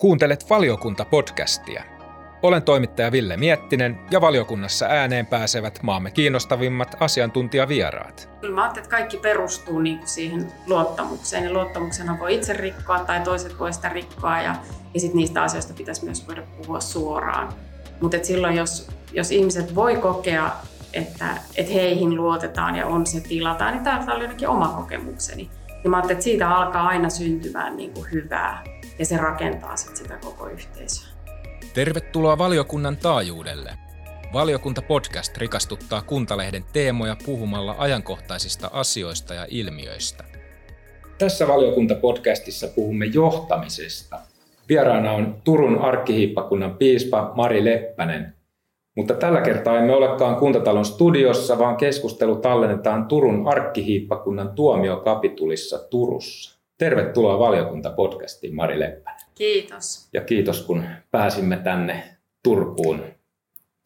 Kuuntelet valiokunta-podcastia. Olen toimittaja Ville Miettinen ja valiokunnassa ääneen pääsevät maamme kiinnostavimmat asiantuntijavieraat. Kyllä mä ajattelin, että kaikki perustuu niin kuin siihen luottamukseen ja luottamuksena voi itse rikkoa tai toiset voi sitä rikkoa ja, ja sitten niistä asioista pitäisi myös voida puhua suoraan. Mutta silloin jos, jos ihmiset voi kokea, että, että heihin luotetaan ja on se tilataan, niin tämä oli ainakin oma kokemukseni. Ja mä ajattelin, että siitä alkaa aina syntymään niin kuin hyvää ja se rakentaa sit sitä koko yhteisöä. Tervetuloa valiokunnan taajuudelle. Valiokunta-podcast rikastuttaa Kuntalehden teemoja puhumalla ajankohtaisista asioista ja ilmiöistä. Tässä valiokunta-podcastissa puhumme johtamisesta. Vieraana on Turun arkkihiippakunnan piispa Mari Leppänen. Mutta tällä kertaa emme olekaan kuntatalon studiossa, vaan keskustelu tallennetaan Turun arkkihiippakunnan tuomiokapitulissa Turussa. Tervetuloa valiokunta-podcastiin, Mari Leppänen. Kiitos. Ja kiitos, kun pääsimme tänne Turkuun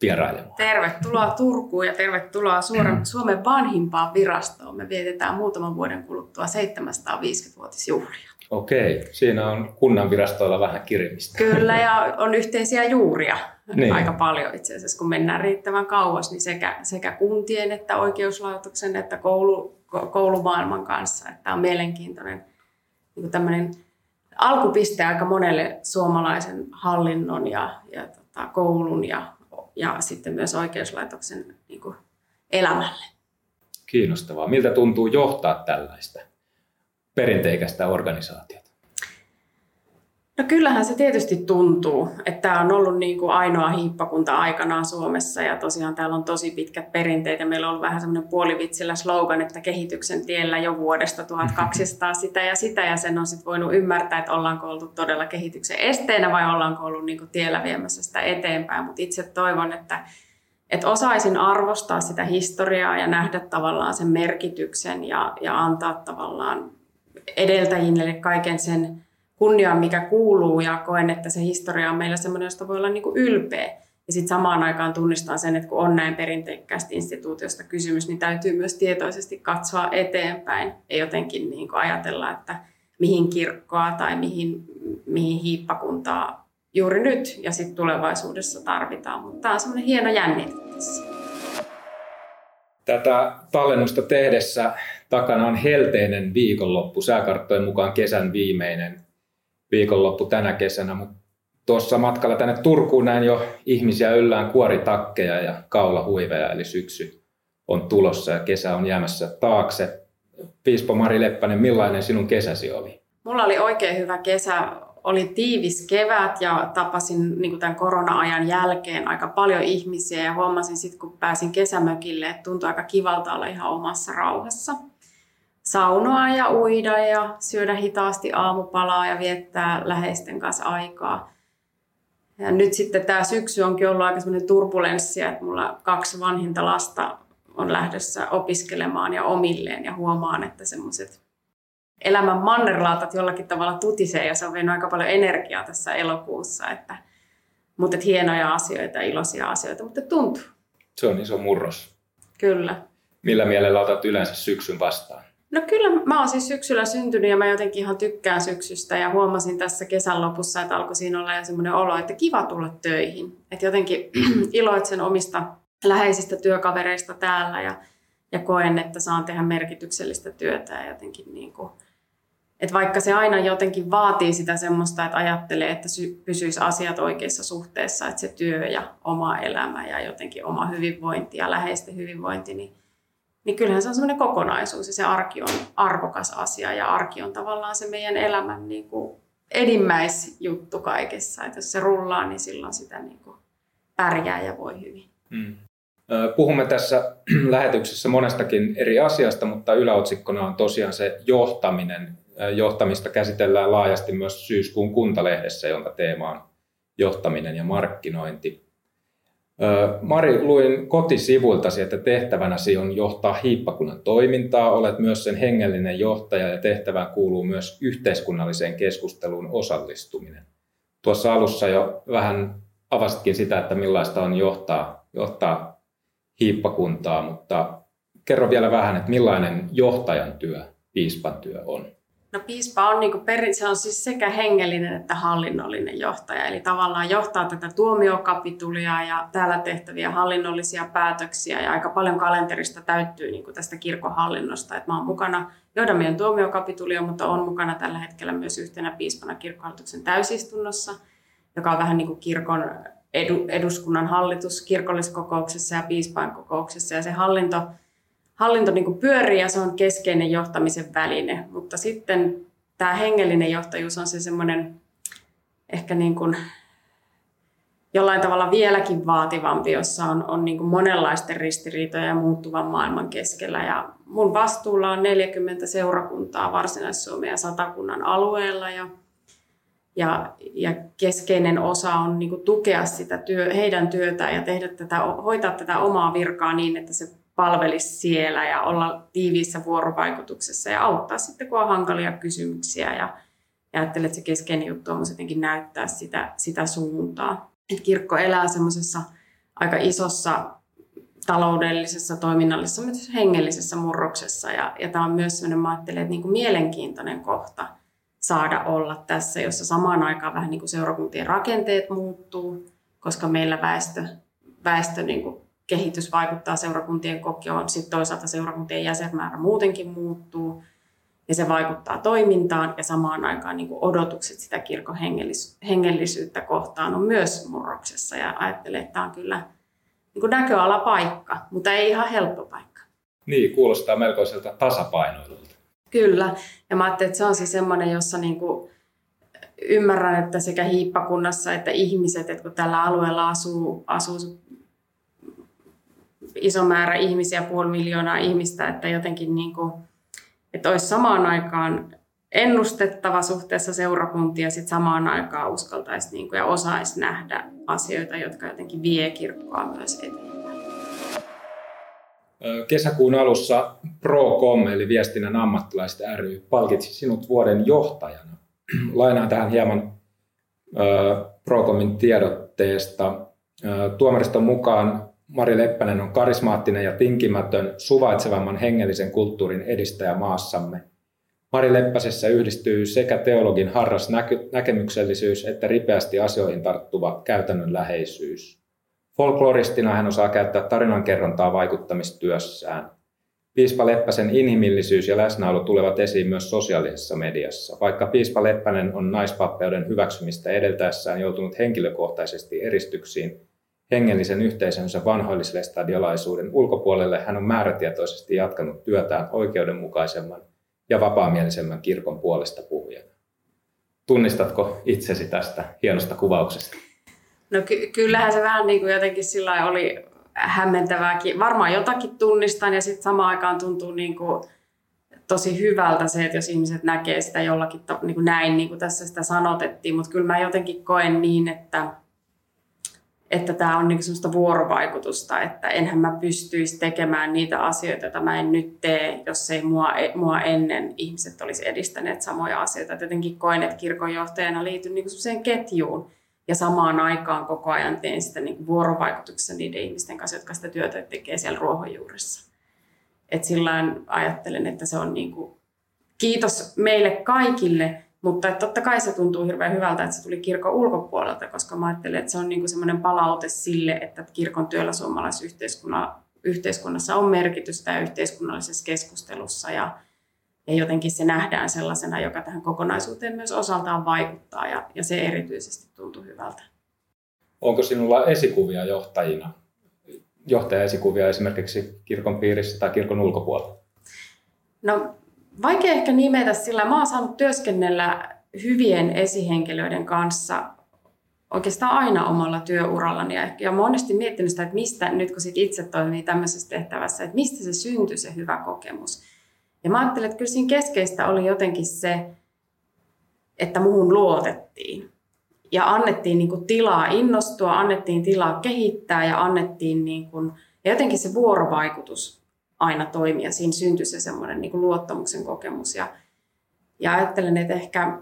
vierailemaan. Tervetuloa Turkuun ja tervetuloa Suomen vanhimpaan virastoon. Me vietetään muutaman vuoden kuluttua 750-vuotisjuhlia. Okei, siinä on kunnan virastoilla vähän kirimistä. Kyllä, ja on yhteisiä juuria niin. aika paljon itse asiassa. Kun mennään riittävän kauas, niin sekä, sekä kuntien että oikeuslaitoksen että koulu, koulumaailman kanssa. Että on mielenkiintoinen niin tämmöinen alkupiste aika monelle suomalaisen hallinnon ja, ja tota, koulun ja, ja sitten myös oikeuslaitoksen niin kuin elämälle. Kiinnostavaa. Miltä tuntuu johtaa tällaista perinteikästä organisaatiota? No kyllähän se tietysti tuntuu, että tämä on ollut niin kuin ainoa hiippakunta aikanaan Suomessa ja tosiaan täällä on tosi pitkät perinteet ja meillä on ollut vähän semmoinen puolivitsillä slogan, että kehityksen tiellä jo vuodesta 1200 sitä ja sitä ja sen on sitten voinut ymmärtää, että ollaanko oltu todella kehityksen esteenä vai ollaanko ollut niin kuin tiellä viemässä sitä eteenpäin, mutta itse toivon, että, että osaisin arvostaa sitä historiaa ja nähdä tavallaan sen merkityksen ja, ja antaa tavallaan edeltäjille kaiken sen kunnian, mikä kuuluu ja koen, että se historia on meillä semmoinen, josta voi olla niin kuin ylpeä. Ja sitten samaan aikaan tunnistaa sen, että kun on näin perinteikkäästä instituutiosta kysymys, niin täytyy myös tietoisesti katsoa eteenpäin ja jotenkin niin kuin ajatella, että mihin kirkkoa tai mihin, mihin hiippakuntaa juuri nyt ja sitten tulevaisuudessa tarvitaan. Mutta tämä on semmoinen hieno jännite tässä. Tätä tallennusta tehdessä takana on helteinen viikonloppu, sääkarttojen mukaan kesän viimeinen viikonloppu tänä kesänä, mutta tuossa matkalla tänne Turkuun näin jo ihmisiä yllään kuoritakkeja ja kaulahuiveja, eli syksy on tulossa ja kesä on jäämässä taakse. Piispo Mari Leppänen, millainen sinun kesäsi oli? Mulla oli oikein hyvä kesä. Oli tiivis kevät ja tapasin niin tämän korona-ajan jälkeen aika paljon ihmisiä ja huomasin sitten, kun pääsin kesämökille, että tuntui aika kivalta olla ihan omassa rauhassa saunoa ja uida ja syödä hitaasti aamupalaa ja viettää läheisten kanssa aikaa. Ja nyt sitten tämä syksy onkin ollut aika semmoinen turbulenssia, että mulla kaksi vanhinta lasta on lähdössä opiskelemaan ja omilleen ja huomaan, että semmoiset elämän mannerlaatat jollakin tavalla tutisee ja se on vienyt aika paljon energiaa tässä elokuussa. Että, mutta että hienoja asioita, iloisia asioita, mutta tuntuu. Se on iso murros. Kyllä. Millä mielellä otat yleensä syksyn vastaan? No kyllä mä oon siis syksyllä syntynyt ja mä jotenkin ihan tykkään syksystä ja huomasin tässä kesän lopussa, että alkoi siinä olla jo semmoinen olo, että kiva tulla töihin. Että jotenkin iloitsen omista läheisistä työkavereista täällä ja, ja koen, että saan tehdä merkityksellistä työtä ja jotenkin niin kuin, että vaikka se aina jotenkin vaatii sitä semmoista, että ajattelee, että pysyisi asiat oikeissa suhteessa, että se työ ja oma elämä ja jotenkin oma hyvinvointi ja läheisten hyvinvointi, niin niin kyllähän se on semmoinen kokonaisuus ja se arki on arvokas asia ja arki on tavallaan se meidän elämän niin kuin enimmäisjuttu kaikessa. Että jos se rullaa, niin silloin sitä niin kuin pärjää ja voi hyvin. Mm. Puhumme tässä lähetyksessä monestakin eri asiasta, mutta yläotsikkona on tosiaan se johtaminen. Johtamista käsitellään laajasti myös syyskuun kuntalehdessä, jonka teema on johtaminen ja markkinointi. Mari, luin kotisivuiltasi, että tehtävänäsi on johtaa hiippakunnan toimintaa. Olet myös sen hengellinen johtaja ja tehtävään kuuluu myös yhteiskunnalliseen keskusteluun osallistuminen. Tuossa alussa jo vähän avastitkin sitä, että millaista on johtaa, johtaa hiippakuntaa, mutta kerro vielä vähän, että millainen johtajan työ, piispan työ on? No piispa on, niin kuin perin, se on siis sekä hengellinen että hallinnollinen johtaja, eli tavallaan johtaa tätä tuomiokapitulia ja täällä tehtäviä hallinnollisia päätöksiä ja aika paljon kalenterista täyttyy niin kuin tästä kirkohallinnosta. että mä oon mukana, johdan meidän tuomiokapitulia, mutta on mukana tällä hetkellä myös yhtenä piispana kirkkohallituksen täysistunnossa, joka on vähän niin kuin kirkon edu, eduskunnan hallitus kirkolliskokouksessa ja piispain kokouksessa ja se hallinto hallinto niin kuin pyörii ja se on keskeinen johtamisen väline, mutta sitten tämä hengellinen johtajuus on se semmoinen ehkä niin kuin jollain tavalla vieläkin vaativampi, jossa on, on niin kuin monenlaisten ristiriitoja ja muuttuvan maailman keskellä. Ja mun vastuulla on 40 seurakuntaa Varsinais-Suomen ja Satakunnan alueella ja, ja, ja keskeinen osa on niin kuin tukea sitä työ, heidän työtään ja tehdä tätä, hoitaa tätä omaa virkaa niin, että se palvelisi siellä ja olla tiiviissä vuorovaikutuksessa ja auttaa sitten, kun on hankalia kysymyksiä ja, ja ajattelen, että se keskeinen juttu on jotenkin näyttää sitä, sitä suuntaa. Et kirkko elää semmoisessa aika isossa taloudellisessa, toiminnallisessa, myös hengellisessä murroksessa. Ja, ja tämä on myös sellainen, mä ajattelen, että niin kuin mielenkiintoinen kohta saada olla tässä, jossa samaan aikaan vähän niin kuin seurakuntien rakenteet muuttuu, koska meillä väestö, väestö niin kuin kehitys vaikuttaa seurakuntien kokioon, sitten toisaalta seurakuntien jäsenmäärä muutenkin muuttuu, ja se vaikuttaa toimintaan, ja samaan aikaan niin odotukset sitä kirkon hengellisyyttä kohtaan on myös murroksessa, ja ajattelen, että tämä on kyllä niin näköalapaikka, mutta ei ihan helppo paikka. Niin, kuulostaa melkoiselta tasapainoilulta. Kyllä, ja mä ajattelin, että se on siis semmoinen, jossa niin kuin ymmärrän, että sekä hiippakunnassa että ihmiset, että kun tällä alueella asuu, asuu iso määrä ihmisiä, puoli miljoonaa ihmistä, että jotenkin niin kuin, että olisi samaan aikaan ennustettava suhteessa seurakuntia, sitten samaan aikaan uskaltaisi niin kuin, ja osaisi nähdä asioita, jotka jotenkin vie kirkkoa myös eteenpäin. Kesäkuun alussa ProCom, eli viestinnän ammattilaiset ry, palkitsi sinut vuoden johtajana. Lainaan tähän hieman ProComin tiedotteesta. Tuomariston mukaan Mari Leppänen on karismaattinen ja tinkimätön, suvaitsevamman hengellisen kulttuurin edistäjä maassamme. Mari Leppäsessä yhdistyy sekä teologin harras näky- näkemyksellisyys että ripeästi asioihin tarttuva käytännönläheisyys. Folkloristina hän osaa käyttää tarinankerrontaa vaikuttamistyössään. Piispa Leppäsen inhimillisyys ja läsnäolo tulevat esiin myös sosiaalisessa mediassa. Vaikka Piispa Leppänen on naispappeuden hyväksymistä edeltäessään joutunut henkilökohtaisesti eristyksiin, hengellisen yhteisönsä vanhoillislestadiolaisuuden ulkopuolelle hän on määrätietoisesti jatkanut työtään oikeudenmukaisemman ja vapaamielisemmän kirkon puolesta puhujana. Tunnistatko itsesi tästä hienosta kuvauksesta? No ky- kyllähän se vähän niin kuin jotenkin sillä oli hämmentävääkin. Varmaan jotakin tunnistan ja sitten samaan aikaan tuntuu niin kuin tosi hyvältä se, että jos ihmiset näkee sitä jollakin niin kuin näin, niin kuin tässä sitä sanotettiin. Mutta kyllä mä jotenkin koen niin, että että tämä on niinku sellaista vuorovaikutusta, että enhän mä pystyisi tekemään niitä asioita, joita mä en nyt tee, jos ei mua, mua ennen ihmiset olisi edistäneet samoja asioita. Et jotenkin koen, että kirkonjohtajana liityn niinku sellaiseen ketjuun ja samaan aikaan koko ajan teen sitä niinku vuorovaikutuksessa niiden ihmisten kanssa, jotka sitä työtä tekee siellä ruohonjuuressa. Et sillä ajattelen, että se on niinku, kiitos meille kaikille, mutta että totta kai se tuntuu hirveän hyvältä, että se tuli kirkon ulkopuolelta, koska mä ajattelen, että se on niinku semmoinen palaute sille, että kirkon työllä suomalaisyhteiskunnassa on merkitystä ja yhteiskunnallisessa keskustelussa ja, ja jotenkin se nähdään sellaisena, joka tähän kokonaisuuteen myös osaltaan vaikuttaa ja, ja se erityisesti tuntuu hyvältä. Onko sinulla esikuvia johtajina, johtajaesikuvia esimerkiksi kirkon piirissä tai kirkon ulkopuolella? No vaikea ehkä nimetä sillä. Mä oon saanut työskennellä hyvien esihenkilöiden kanssa oikeastaan aina omalla työurallani. Ja, ja monesti miettinyt sitä, että mistä, nyt kun sit itse toimii tämmöisessä tehtävässä, että mistä se syntyi se hyvä kokemus. Ja mä ajattelin, että kyllä siinä keskeistä oli jotenkin se, että muuhun luotettiin. Ja annettiin niin kuin tilaa innostua, annettiin tilaa kehittää ja annettiin niin kuin, ja jotenkin se vuorovaikutus aina toimia. Siinä syntyi se semmoinen niin luottamuksen kokemus. Ja, ja ajattelen, että ehkä,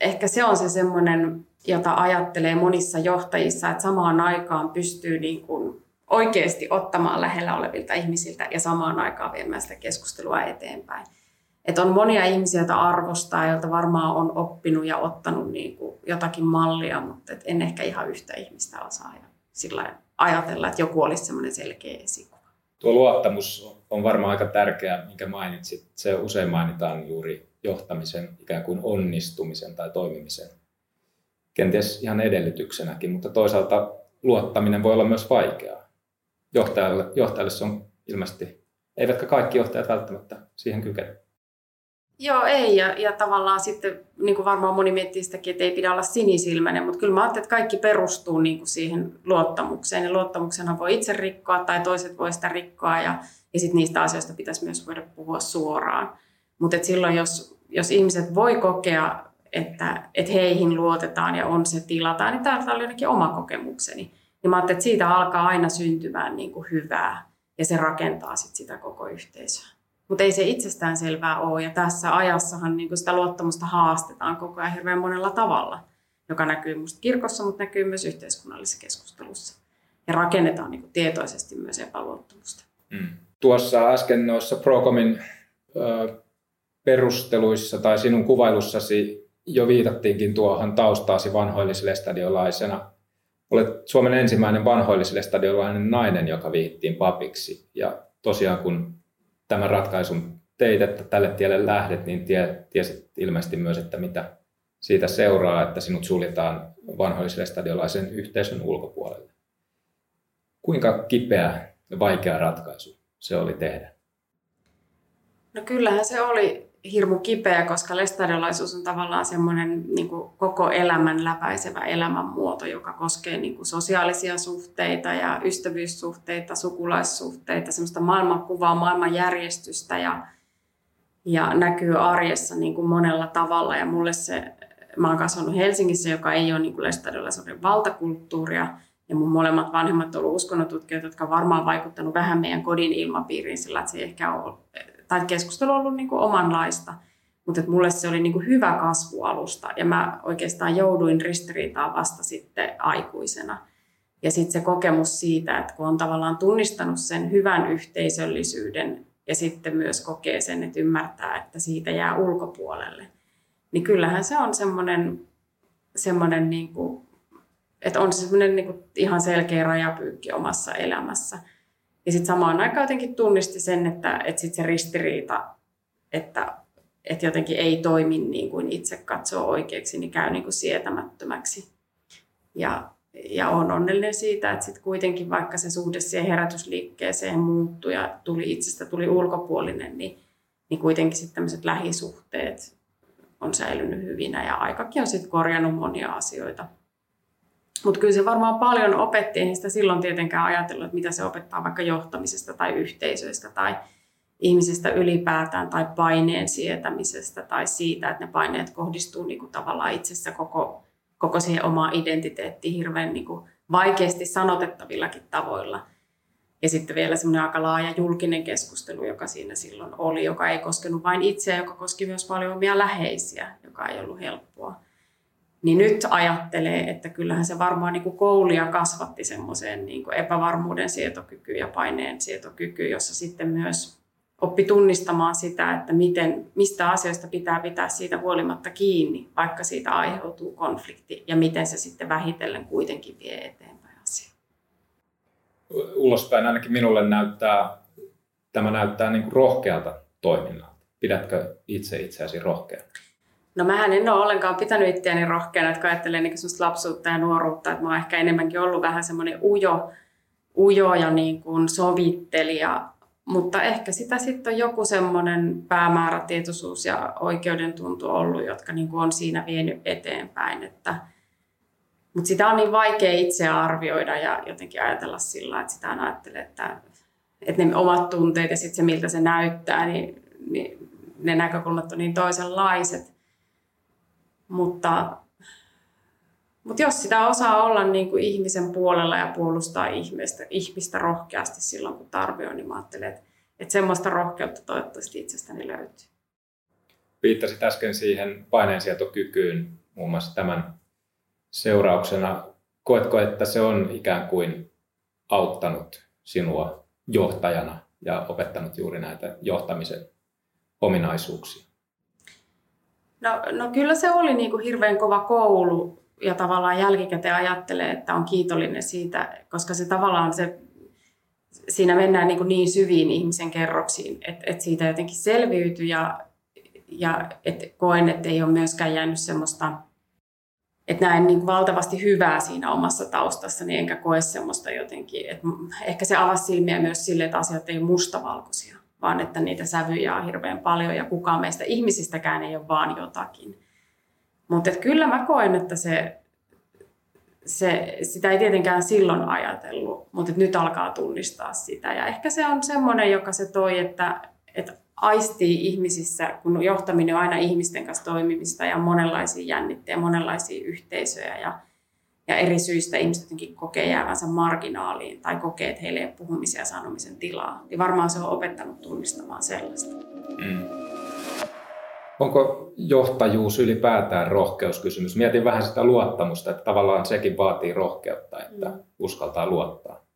ehkä se on se semmoinen, jota ajattelee monissa johtajissa, että samaan aikaan pystyy niin kuin oikeasti ottamaan lähellä olevilta ihmisiltä ja samaan aikaan viemään sitä keskustelua eteenpäin. että on monia ihmisiä, joita arvostaa, joilta varmaan on oppinut ja ottanut niin kuin jotakin mallia, mutta et en ehkä ihan yhtä ihmistä osaa ja sillä ajatella, että joku olisi semmoinen selkeä esikuva. Tuo luottamus on varmaan aika tärkeä, minkä mainitsit. Se usein mainitaan juuri johtamisen ikään kuin onnistumisen tai toimimisen kenties ihan edellytyksenäkin, mutta toisaalta luottaminen voi olla myös vaikeaa. Johtajalle, johtajalle se on ilmeisesti, eivätkä kaikki johtajat välttämättä siihen kykene. Joo, ei. Ja, ja tavallaan sitten, niin kuin varmaan moni miettii sitäkin, että ei pidä olla sinisilmäinen, mutta kyllä mä ajattelen, että kaikki perustuu niin kuin siihen luottamukseen. Ja luottamuksenhan voi itse rikkoa tai toiset voi sitä rikkoa ja, ja sitten niistä asioista pitäisi myös voida puhua suoraan. Mutta silloin, jos, jos ihmiset voi kokea, että, että heihin luotetaan ja on se tilataan, niin tämä oli ainakin oma kokemukseni. Niin mä ajattelin, että siitä alkaa aina syntymään niin kuin hyvää ja se rakentaa sit sitä koko yhteisöä. Mutta ei se itsestään selvää ole. Ja tässä ajassahan niin sitä luottamusta haastetaan koko ajan hirveän monella tavalla, joka näkyy minusta kirkossa, mutta näkyy myös yhteiskunnallisessa keskustelussa. Ja rakennetaan niin tietoisesti myös epäluottamusta. Mm. Tuossa äsken noissa Procomin ö, perusteluissa tai sinun kuvailussasi jo viitattiinkin tuohon taustaasi vanhoillislestadiolaisena. Olet Suomen ensimmäinen vanhoillislestadiolainen nainen, joka viittiin papiksi. Ja tosiaan kun tämän ratkaisun teit, että tälle tielle lähdet, niin tie, tiesit ilmeisesti myös, että mitä siitä seuraa, että sinut suljetaan vanhoilliselle stadiolaisen yhteisön ulkopuolelle. Kuinka kipeä ja vaikea ratkaisu se oli tehdä? No kyllähän se oli hirmu kipeä, koska lestadiolaisuus on tavallaan semmoinen niin koko elämän läpäisevä elämänmuoto, joka koskee niin kuin sosiaalisia suhteita ja ystävyyssuhteita, sukulaissuhteita, semmoista maailmankuvaa, maailmanjärjestystä ja, ja näkyy arjessa niin kuin monella tavalla. Ja mulle se, mä oon kasvanut Helsingissä, joka ei ole niin lestadiolaisuuden valtakulttuuria, ja mun molemmat vanhemmat ovat uskonnotutkijoita, jotka on varmaan vaikuttanut vähän meidän kodin ilmapiiriin sillä, että se ei ehkä ole tai keskustelu on ollut niin kuin omanlaista, mutta mulle se oli niin kuin hyvä kasvualusta ja mä oikeastaan jouduin ristiriitaan vasta sitten aikuisena. Ja sitten se kokemus siitä, että kun on tavallaan tunnistanut sen hyvän yhteisöllisyyden ja sitten myös kokee sen, että ymmärtää, että siitä jää ulkopuolelle, niin kyllähän se on semmoinen, semmoinen niin kuin, että on se semmoinen niin kuin ihan selkeä rajapyykki omassa elämässä – ja sitten samaan aikaan jotenkin tunnisti sen, että, että sit se ristiriita, että, että jotenkin ei toimi niin kuin itse katsoo oikeaksi, niin käy niin kuin sietämättömäksi. Ja, ja on onnellinen siitä, että sitten kuitenkin vaikka se suhde siihen herätysliikkeeseen muuttui ja tuli itsestä tuli ulkopuolinen, niin, niin kuitenkin sitten tämmöiset lähisuhteet on säilynyt hyvinä ja aikakin on sitten korjannut monia asioita mutta kyllä se varmaan paljon opetti, ei sitä silloin tietenkään ajatellut, että mitä se opettaa vaikka johtamisesta tai yhteisöistä tai ihmisistä ylipäätään tai paineen sietämisestä tai siitä, että ne paineet kohdistuu niin kuin tavallaan itsessä koko, koko siihen omaan identiteettiin hirveän niin kuin vaikeasti sanotettavillakin tavoilla. Ja sitten vielä semmoinen aika laaja julkinen keskustelu, joka siinä silloin oli, joka ei koskenut vain itseä, joka koski myös paljon omia läheisiä, joka ei ollut helppoa niin nyt ajattelee, että kyllähän se varmaan niin kuin koulia kasvatti semmoiseen niin epävarmuuden sietokyky ja paineen sietokyky, jossa sitten myös oppi tunnistamaan sitä, että miten, mistä asioista pitää pitää siitä huolimatta kiinni, vaikka siitä aiheutuu konflikti, ja miten se sitten vähitellen kuitenkin vie eteenpäin asiaa. Ulospäin ainakin minulle näyttää, tämä näyttää niin kuin rohkealta toiminnalta. Pidätkö itse itseäsi rohkeana? No mä en ole ollenkaan pitänyt itseäni rohkeana, että ajattelen niin lapsuutta ja nuoruutta, että mä oon ehkä enemmänkin ollut vähän semmoinen ujo, ujo ja niin kuin sovittelija, mutta ehkä sitä sitten on joku semmoinen päämäärätietoisuus ja oikeuden tuntu ollut, jotka niin kuin on siinä vienyt eteenpäin. Että, mutta sitä on niin vaikea itse arvioida ja jotenkin ajatella sillä, että sitä ajattelee, että, että ne omat tunteet ja sitten se miltä se näyttää, niin, niin ne näkökulmat on niin toisenlaiset. Mutta, mutta jos sitä osaa olla niin kuin ihmisen puolella ja puolustaa ihmistä, ihmistä rohkeasti silloin, kun tarve on, niin mä ajattelen, että, että semmoista rohkeutta toivottavasti itsestäni löytyy. Viittasit äsken siihen paineensietokykyyn muun muassa tämän seurauksena. Koetko, että se on ikään kuin auttanut sinua johtajana ja opettanut juuri näitä johtamisen ominaisuuksia? No, no kyllä se oli niin kuin hirveän kova koulu ja tavallaan jälkikäteen ajattelee, että on kiitollinen siitä, koska se tavallaan se, siinä mennään niin, kuin niin syviin ihmisen kerroksiin, että, että siitä jotenkin selviytyi ja, ja että koen, että ei ole myöskään jäänyt semmoista, että näen niin valtavasti hyvää siinä omassa taustassani, enkä koe semmoista jotenkin, että ehkä se avasi silmiä myös sille, että asiat ei ole mustavalkoisia vaan että niitä sävyjä on hirveän paljon ja kukaan meistä ihmisistäkään ei ole vaan jotakin. Mutta kyllä mä koen, että se, se, sitä ei tietenkään silloin ajatellut, mutta nyt alkaa tunnistaa sitä. Ja ehkä se on semmoinen, joka se toi, että, että aistii ihmisissä, kun johtaminen on aina ihmisten kanssa toimimista ja monenlaisia jännitteitä, monenlaisia yhteisöjä ja ja eri syistä ihmiset jotenkin kokee jäävänsä marginaaliin tai kokee, että heille ei ole puhumisen ja sanomisen tilaa, niin varmaan se on opettanut tunnistamaan sellaista. Mm. Onko johtajuus ylipäätään rohkeuskysymys? Mietin vähän sitä luottamusta, että tavallaan sekin vaatii rohkeutta, että mm. uskaltaa luottaa.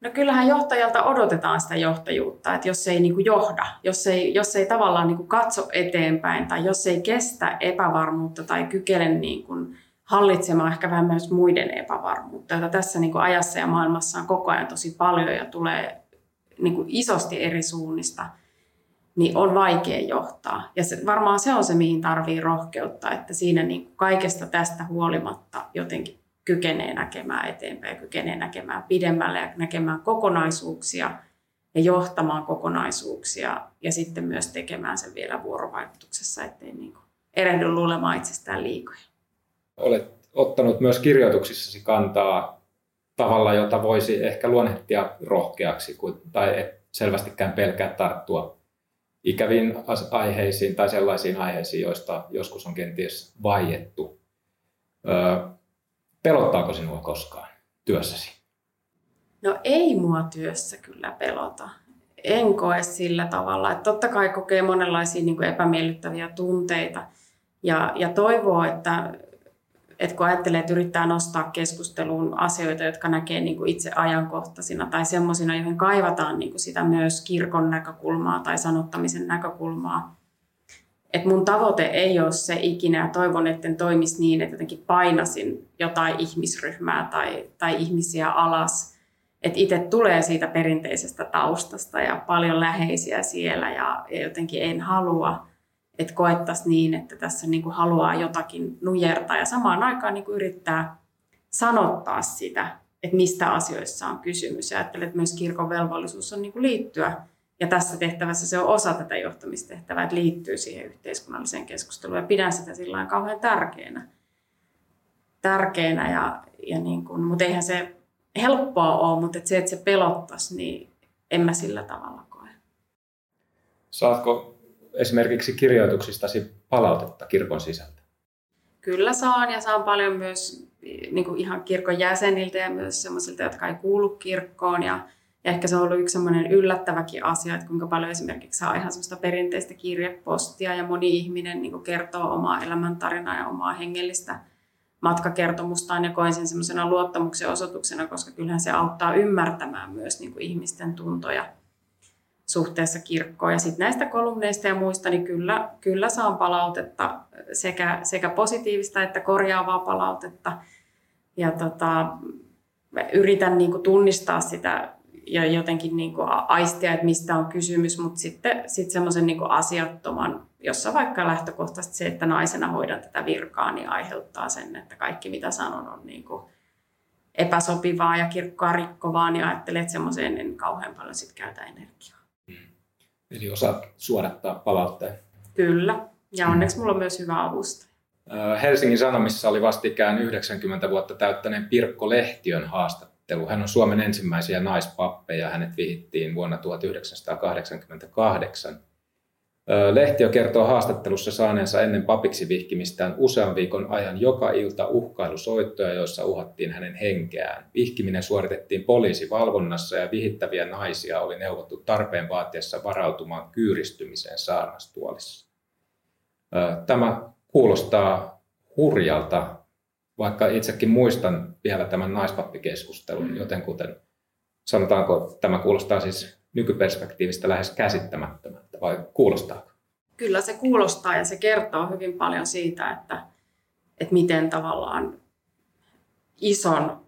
No kyllähän johtajalta odotetaan sitä johtajuutta, että jos ei niin kuin johda, jos ei, jos ei tavallaan niin kuin katso eteenpäin tai jos ei kestä epävarmuutta tai kykene niin kuin hallitsemaan ehkä vähän myös muiden epävarmuutta, jota tässä niin kuin ajassa ja maailmassa on koko ajan tosi paljon ja tulee niin kuin isosti eri suunnista, niin on vaikea johtaa. Ja se, varmaan se on se, mihin tarvii rohkeutta, että siinä niin kuin kaikesta tästä huolimatta jotenkin kykenee näkemään eteenpäin ja kykenee näkemään pidemmälle ja näkemään kokonaisuuksia ja johtamaan kokonaisuuksia ja sitten myös tekemään sen vielä vuorovaikutuksessa, ettei niin kuin erehdy luulemaan itsestään liikoja olet ottanut myös kirjoituksissasi kantaa tavalla, jota voisi ehkä luonnehtia rohkeaksi tai et selvästikään pelkää tarttua ikäviin aiheisiin tai sellaisiin aiheisiin, joista joskus on kenties vaiettu. pelottaako sinua koskaan työssäsi? No ei mua työssä kyllä pelota. En koe sillä tavalla. Että totta kai kokee monenlaisia niin kuin epämiellyttäviä tunteita ja, ja toivoo, että että kun ajattelee, että yrittää nostaa keskusteluun asioita, jotka näkee niin kuin itse ajankohtaisina tai semmoisina, joihin kaivataan niin kuin sitä myös kirkon näkökulmaa tai sanottamisen näkökulmaa. Et mun tavoite ei ole se ikinä ja toivon, että en toimisi niin, että jotenkin painasin jotain ihmisryhmää tai, tai ihmisiä alas. Että itse tulee siitä perinteisestä taustasta ja paljon läheisiä siellä ja, ja jotenkin en halua – että koettaisiin niin, että tässä niin kuin haluaa jotakin nujertaa ja samaan aikaan niin kuin yrittää sanottaa sitä, että mistä asioissa on kysymys. Ja että myös kirkon velvollisuus on niin kuin liittyä, ja tässä tehtävässä se on osa tätä johtamistehtävää, että liittyy siihen yhteiskunnalliseen keskusteluun, ja pidän sitä sillä kauhean tärkeänä. tärkeänä ja, ja niin kuin, mutta eihän se helppoa ole, mutta että se, että se pelottaisi, niin en mä sillä tavalla koe. Saatko esimerkiksi kirjoituksistasi palautetta kirkon sisältä? Kyllä saan ja saan paljon myös niin kuin ihan kirkon jäseniltä ja myös sellaisilta, jotka ei kuulu kirkkoon. Ja, ja ehkä se on ollut yksi sellainen yllättäväkin asia, että kuinka paljon esimerkiksi saa ihan sellaista perinteistä kirjepostia ja moni ihminen niin kuin kertoo omaa elämäntarinaa ja omaa hengellistä matkakertomustaan ja koen sen semmoisena luottamuksen osoituksena, koska kyllähän se auttaa ymmärtämään myös niin kuin ihmisten tuntoja suhteessa kirkkoon. Ja sitten näistä kolumneista ja muista, niin kyllä, kyllä saan palautetta, sekä, sekä positiivista että korjaavaa palautetta. Ja tota, yritän niin kuin tunnistaa sitä ja jotenkin niin kuin aistia, että mistä on kysymys, mutta sitten sit semmoisen niin asiattoman, jossa vaikka lähtökohtaisesti se, että naisena hoidan tätä virkaa, niin aiheuttaa sen, että kaikki mitä sanon on niin kuin epäsopivaa ja kirkkoa rikkovaa, niin ajattelen, että semmoiseen en kauhean paljon sit käytä energiaa. Eli osaat suodattaa palautteen. Kyllä, ja onneksi mulla on myös hyvä avustaja. Helsingin Sanomissa oli vastikään 90 vuotta täyttäneen Pirkko Lehtiön haastattelu. Hän on Suomen ensimmäisiä naispappeja. Hänet vihittiin vuonna 1988. Lehtiö kertoo haastattelussa saaneensa ennen papiksi vihkimistään usean viikon ajan joka ilta uhkailusoittoja, joissa uhattiin hänen henkeään. Vihkiminen suoritettiin poliisivalvonnassa ja vihittäviä naisia oli neuvottu tarpeen vaatiessa varautumaan kyyristymiseen saarnastuolissa. Tämä kuulostaa hurjalta, vaikka itsekin muistan vielä tämän naispappikeskustelun, joten kuten sanotaanko, tämä kuulostaa siis nykyperspektiivistä lähes käsittämättömältä, vai kuulostaako? kyllä se kuulostaa ja se kertoo hyvin paljon siitä, että, että miten tavallaan ison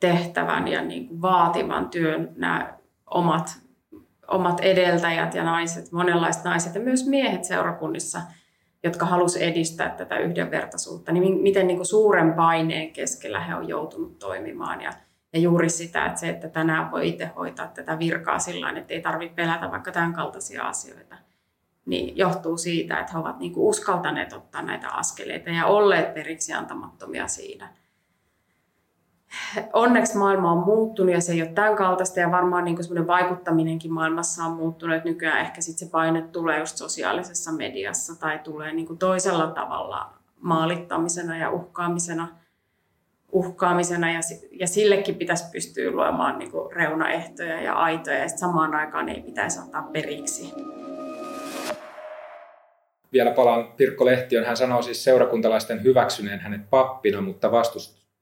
tehtävän ja niin kuin vaativan työn nämä omat, omat edeltäjät ja naiset, monenlaiset naiset ja myös miehet seurakunnissa, jotka halusivat edistää tätä yhdenvertaisuutta, niin miten niin kuin suuren paineen keskellä he on joutunut toimimaan. Ja, ja juuri sitä, että se, että tänään voi itse hoitaa tätä virkaa sillä että ei tarvitse pelätä vaikka tämän kaltaisia asioita, niin johtuu siitä, että he ovat niin kuin uskaltaneet ottaa näitä askeleita ja olleet periksi antamattomia siinä – onneksi maailma on muuttunut ja se ei ole tämän kaltaista ja varmaan niin semmoinen vaikuttaminenkin maailmassa on muuttunut, että nykyään ehkä sit se paine tulee just sosiaalisessa mediassa tai tulee niin kuin toisella tavalla maalittamisena ja uhkaamisena, uhkaamisena ja, ja sillekin pitäisi pystyä luomaan niin kuin reunaehtoja ja aitoja ja samaan aikaan ei pitäisi antaa periksi. Vielä palaan Pirkko Lehtiön. Hän sanoi siis seurakuntalaisten hyväksyneen hänet pappina, mutta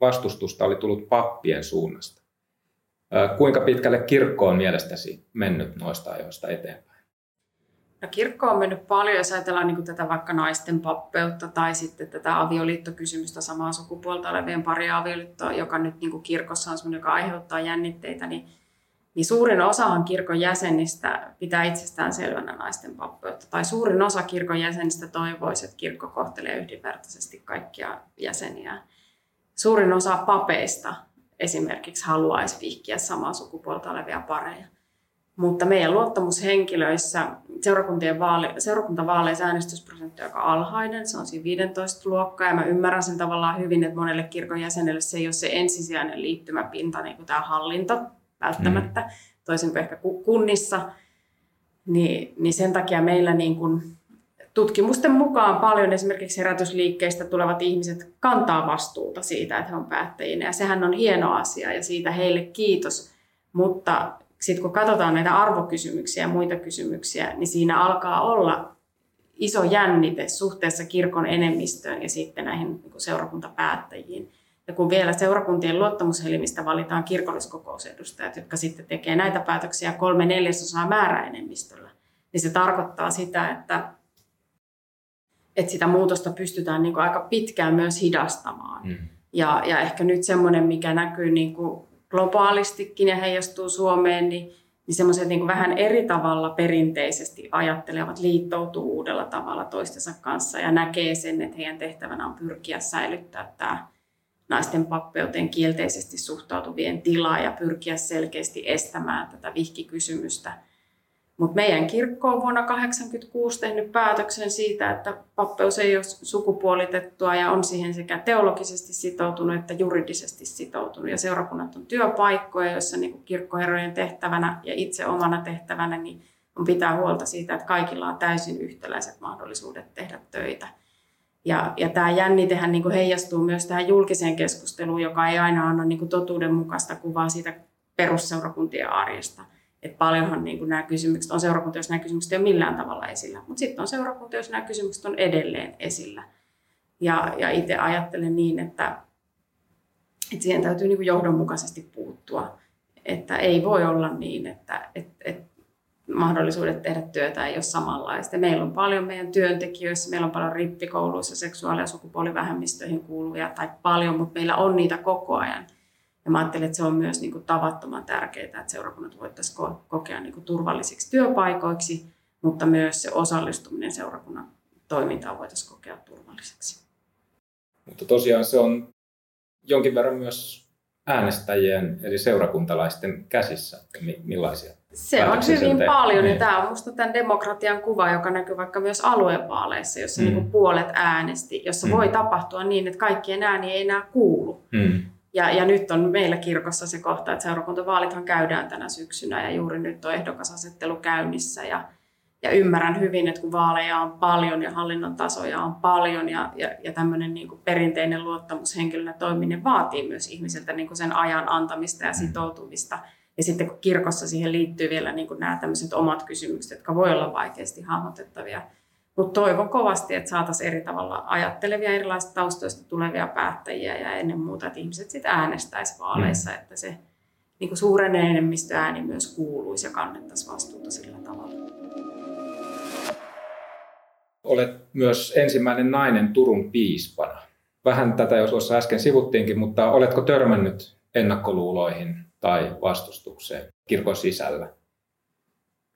vastustusta oli tullut pappien suunnasta. Kuinka pitkälle kirkko on mielestäsi mennyt noista ajoista eteenpäin? No, kirkko on mennyt paljon, jos ajatellaan niin tätä vaikka naisten pappeutta tai sitten tätä avioliittokysymystä samaa sukupuolta olevien pari avioliittoa, joka nyt niin kirkossa on sellainen, joka aiheuttaa jännitteitä, niin, niin suurin osahan kirkon jäsenistä pitää itsestään selvänä naisten pappeutta. Tai suurin osa kirkon jäsenistä toivoisi, että kirkko kohtelee yhdenvertaisesti kaikkia jäseniä suurin osa papeista esimerkiksi haluaisi vihkiä samaa sukupuolta olevia pareja. Mutta meidän luottamushenkilöissä seurakuntien vaali, seurakuntavaaleissa äänestysprosentti on aika alhainen, se on siinä 15 luokkaa ja mä ymmärrän sen tavallaan hyvin, että monelle kirkon jäsenelle se ei ole se ensisijainen liittymäpinta, niin kuin tämä hallinto välttämättä, mm. toisin kuin ehkä kunnissa, niin, niin sen takia meillä niin kuin tutkimusten mukaan paljon esimerkiksi herätysliikkeistä tulevat ihmiset kantaa vastuuta siitä, että he on päättäjinä. Ja sehän on hieno asia ja siitä heille kiitos. Mutta sitten kun katsotaan näitä arvokysymyksiä ja muita kysymyksiä, niin siinä alkaa olla iso jännite suhteessa kirkon enemmistöön ja sitten näihin niin seurakuntapäättäjiin. Ja kun vielä seurakuntien luottamushelimistä valitaan kirkolliskokousedustajat, jotka sitten tekee näitä päätöksiä kolme neljäsosaa määräenemmistöllä, niin se tarkoittaa sitä, että että sitä muutosta pystytään niin kuin aika pitkään myös hidastamaan. Mm. Ja, ja ehkä nyt semmoinen, mikä näkyy niin kuin globaalistikin ja heijastuu Suomeen, niin, niin semmoiset niin vähän eri tavalla perinteisesti ajattelevat liittoutuu uudella tavalla toistensa kanssa ja näkee sen, että heidän tehtävänä on pyrkiä säilyttää tämä naisten pappeuteen kielteisesti suhtautuvien tila ja pyrkiä selkeästi estämään tätä vihkikysymystä – mutta meidän kirkko on vuonna 1986 tehnyt päätöksen siitä, että pappeus ei ole sukupuolitettua ja on siihen sekä teologisesti sitoutunut että juridisesti sitoutunut. Ja seurakunnat on työpaikkoja, joissa niin kirkkoherrojen tehtävänä ja itse omana tehtävänä niin on pitää huolta siitä, että kaikilla on täysin yhtäläiset mahdollisuudet tehdä töitä. Ja, ja tämä jännitehän niin kuin heijastuu myös tähän julkiseen keskusteluun, joka ei aina anna niin kuin totuudenmukaista kuvaa siitä perusseurakuntien arjesta. Että paljonhan niin kuin nämä kysymykset on seurakunta, jos nämä kysymykset ei ole millään tavalla esillä. Mutta sitten on seurakunta, jos nämä kysymykset on edelleen esillä. Ja, ja itse ajattelen niin, että, että siihen täytyy niin kuin johdonmukaisesti puuttua. Että ei voi olla niin, että, että, että mahdollisuudet tehdä työtä ei ole samanlaista. Meillä on paljon meidän työntekijöissä, meillä on paljon rippikouluissa seksuaali- ja sukupuolivähemmistöihin kuuluvia, tai paljon, mutta meillä on niitä koko ajan – ja mä ajattelen, että se on myös niin kuin tavattoman tärkeää, että seurakunnat voitaisiin kokea niin kuin turvallisiksi työpaikoiksi, mutta myös se osallistuminen seurakunnan toimintaan voitaisiin kokea turvalliseksi. Mutta tosiaan se on jonkin verran myös äänestäjien eli seurakuntalaisten käsissä, millaisia se on hyvin te- paljon niin. ja tämä on minusta tämän demokratian kuva, joka näkyy vaikka myös aluevaaleissa, jossa mm. niin puolet äänesti, jossa mm. voi tapahtua niin, että kaikkien ääni ei enää kuulu. Mm. Ja, ja nyt on meillä kirkossa se kohta, että seurakuntavaalithan käydään tänä syksynä ja juuri nyt on ehdokasasettelu käynnissä. Ja, ja ymmärrän hyvin, että kun vaaleja on paljon ja hallinnon tasoja on paljon ja, ja, ja tämmöinen niin perinteinen luottamushenkilönä toiminen vaatii myös ihmisiltä niin sen ajan antamista ja mm. sitoutumista. Ja sitten kun kirkossa siihen liittyy vielä niin nämä tämmöiset omat kysymykset, jotka voi olla vaikeasti hahmotettavia, mutta toivon kovasti, että saataisiin eri tavalla ajattelevia erilaisista taustoista tulevia päättäjiä ja ennen muuta, että ihmiset sitten äänestäisivät vaaleissa, mm. että se niin kuin suuren enemmistö ääni myös kuuluisi ja kannettaisiin vastuuta sillä tavalla. Olet myös ensimmäinen nainen Turun piispana. Vähän tätä jos tuossa äsken sivuttiinkin, mutta oletko törmännyt ennakkoluuloihin tai vastustukseen kirkon sisällä?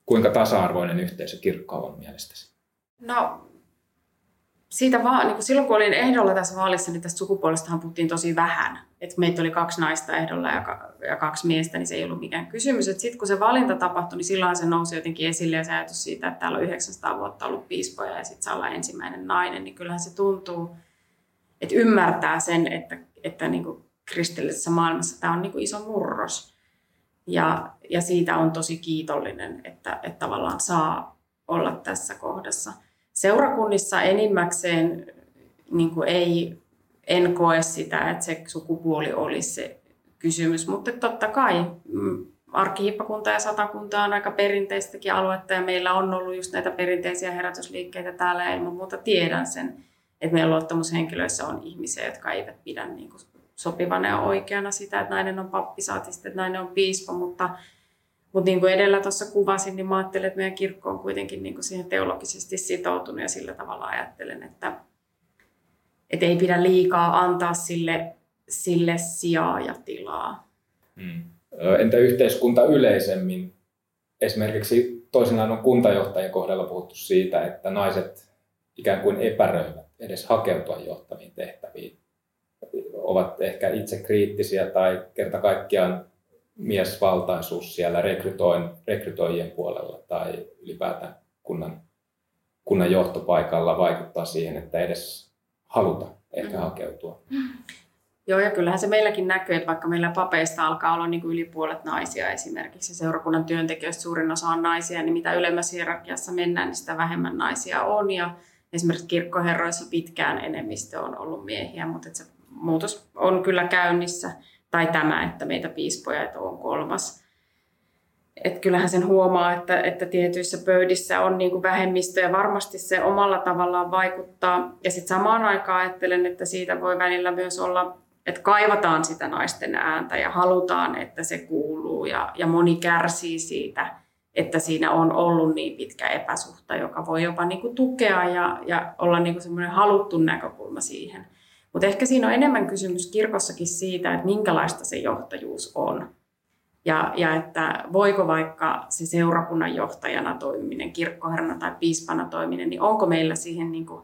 Kuinka tasa-arvoinen yhteisö kirkko on mielestäsi? No siitä vaan, niin kuin silloin kun olin ehdolla tässä vaalissa, niin tästä sukupuolestahan puhuttiin tosi vähän. Että meitä oli kaksi naista ehdolla ja, ja kaksi miestä, niin se ei ollut mikään kysymys. Sitten kun se valinta tapahtui, niin silloin se nousi jotenkin esille ja se ajatus siitä, että täällä on 900 vuotta ollut piispoja ja sitten saa olla ensimmäinen nainen, niin kyllähän se tuntuu, että ymmärtää sen, että, että niin kuin kristillisessä maailmassa tämä on niin kuin iso murros. Ja, ja siitä on tosi kiitollinen, että, että tavallaan saa olla tässä kohdassa – Seurakunnissa enimmäkseen niin kuin ei, en koe sitä, että se sukupuoli olisi se kysymys, mutta totta kai mm, arkkihiippakunta ja satakunta on aika perinteistäkin aluetta ja meillä on ollut just näitä perinteisiä herätysliikkeitä täällä ja ilman muuta tiedän sen, että meidän luottamushenkilöissä on ihmisiä, jotka eivät pidä niin kuin sopivana ja oikeana sitä, että nainen on pappi, saati sitten, että nainen on piispa, mutta mutta niin kuin edellä tuossa kuvasin, niin mä ajattelen, että meidän kirkko on kuitenkin niin kuin siihen teologisesti sitoutunut ja sillä tavalla ajattelen, että, että ei pidä liikaa antaa sille, sille sijaa ja tilaa. Hmm. Entä yhteiskunta yleisemmin? Esimerkiksi toisinaan on kuntajohtajien kohdalla puhuttu siitä, että naiset ikään kuin epäröivät edes hakeutua johtaviin tehtäviin. Ovat ehkä itse kriittisiä tai kerta kaikkiaan miesvaltaisuus siellä rekrytoin, rekrytoijien puolella tai ylipäätään kunnan, kunnan johtopaikalla vaikuttaa siihen, että edes haluta ehkä mm. hakeutua. Joo, ja kyllähän se meilläkin näkyy, että vaikka meillä papeista alkaa olla niin kuin yli puolet naisia esimerkiksi, seurakunnan työntekijöistä suurin osa on naisia, niin mitä ylemmässä hierarkiassa mennään, niin sitä vähemmän naisia on. Ja esimerkiksi kirkkoherroissa pitkään enemmistö on ollut miehiä, mutta se muutos on kyllä käynnissä tai tämä, että meitä piispoja että on kolmas. Et kyllähän sen huomaa, että, että tietyissä pöydissä on niin kuin vähemmistö ja varmasti se omalla tavallaan vaikuttaa. Ja sitten samaan aikaan ajattelen, että siitä voi välillä myös olla, että kaivataan sitä naisten ääntä ja halutaan, että se kuuluu ja, ja moni kärsii siitä, että siinä on ollut niin pitkä epäsuhta, joka voi jopa niin kuin tukea ja, ja olla niin kuin semmoinen haluttu näkökulma siihen – mutta ehkä siinä on enemmän kysymys kirkossakin siitä, että minkälaista se johtajuus on. Ja, ja että voiko vaikka se seurakunnan johtajana toimiminen, kirkkoherrana tai piispana toimiminen, niin onko meillä siihen niin kuin,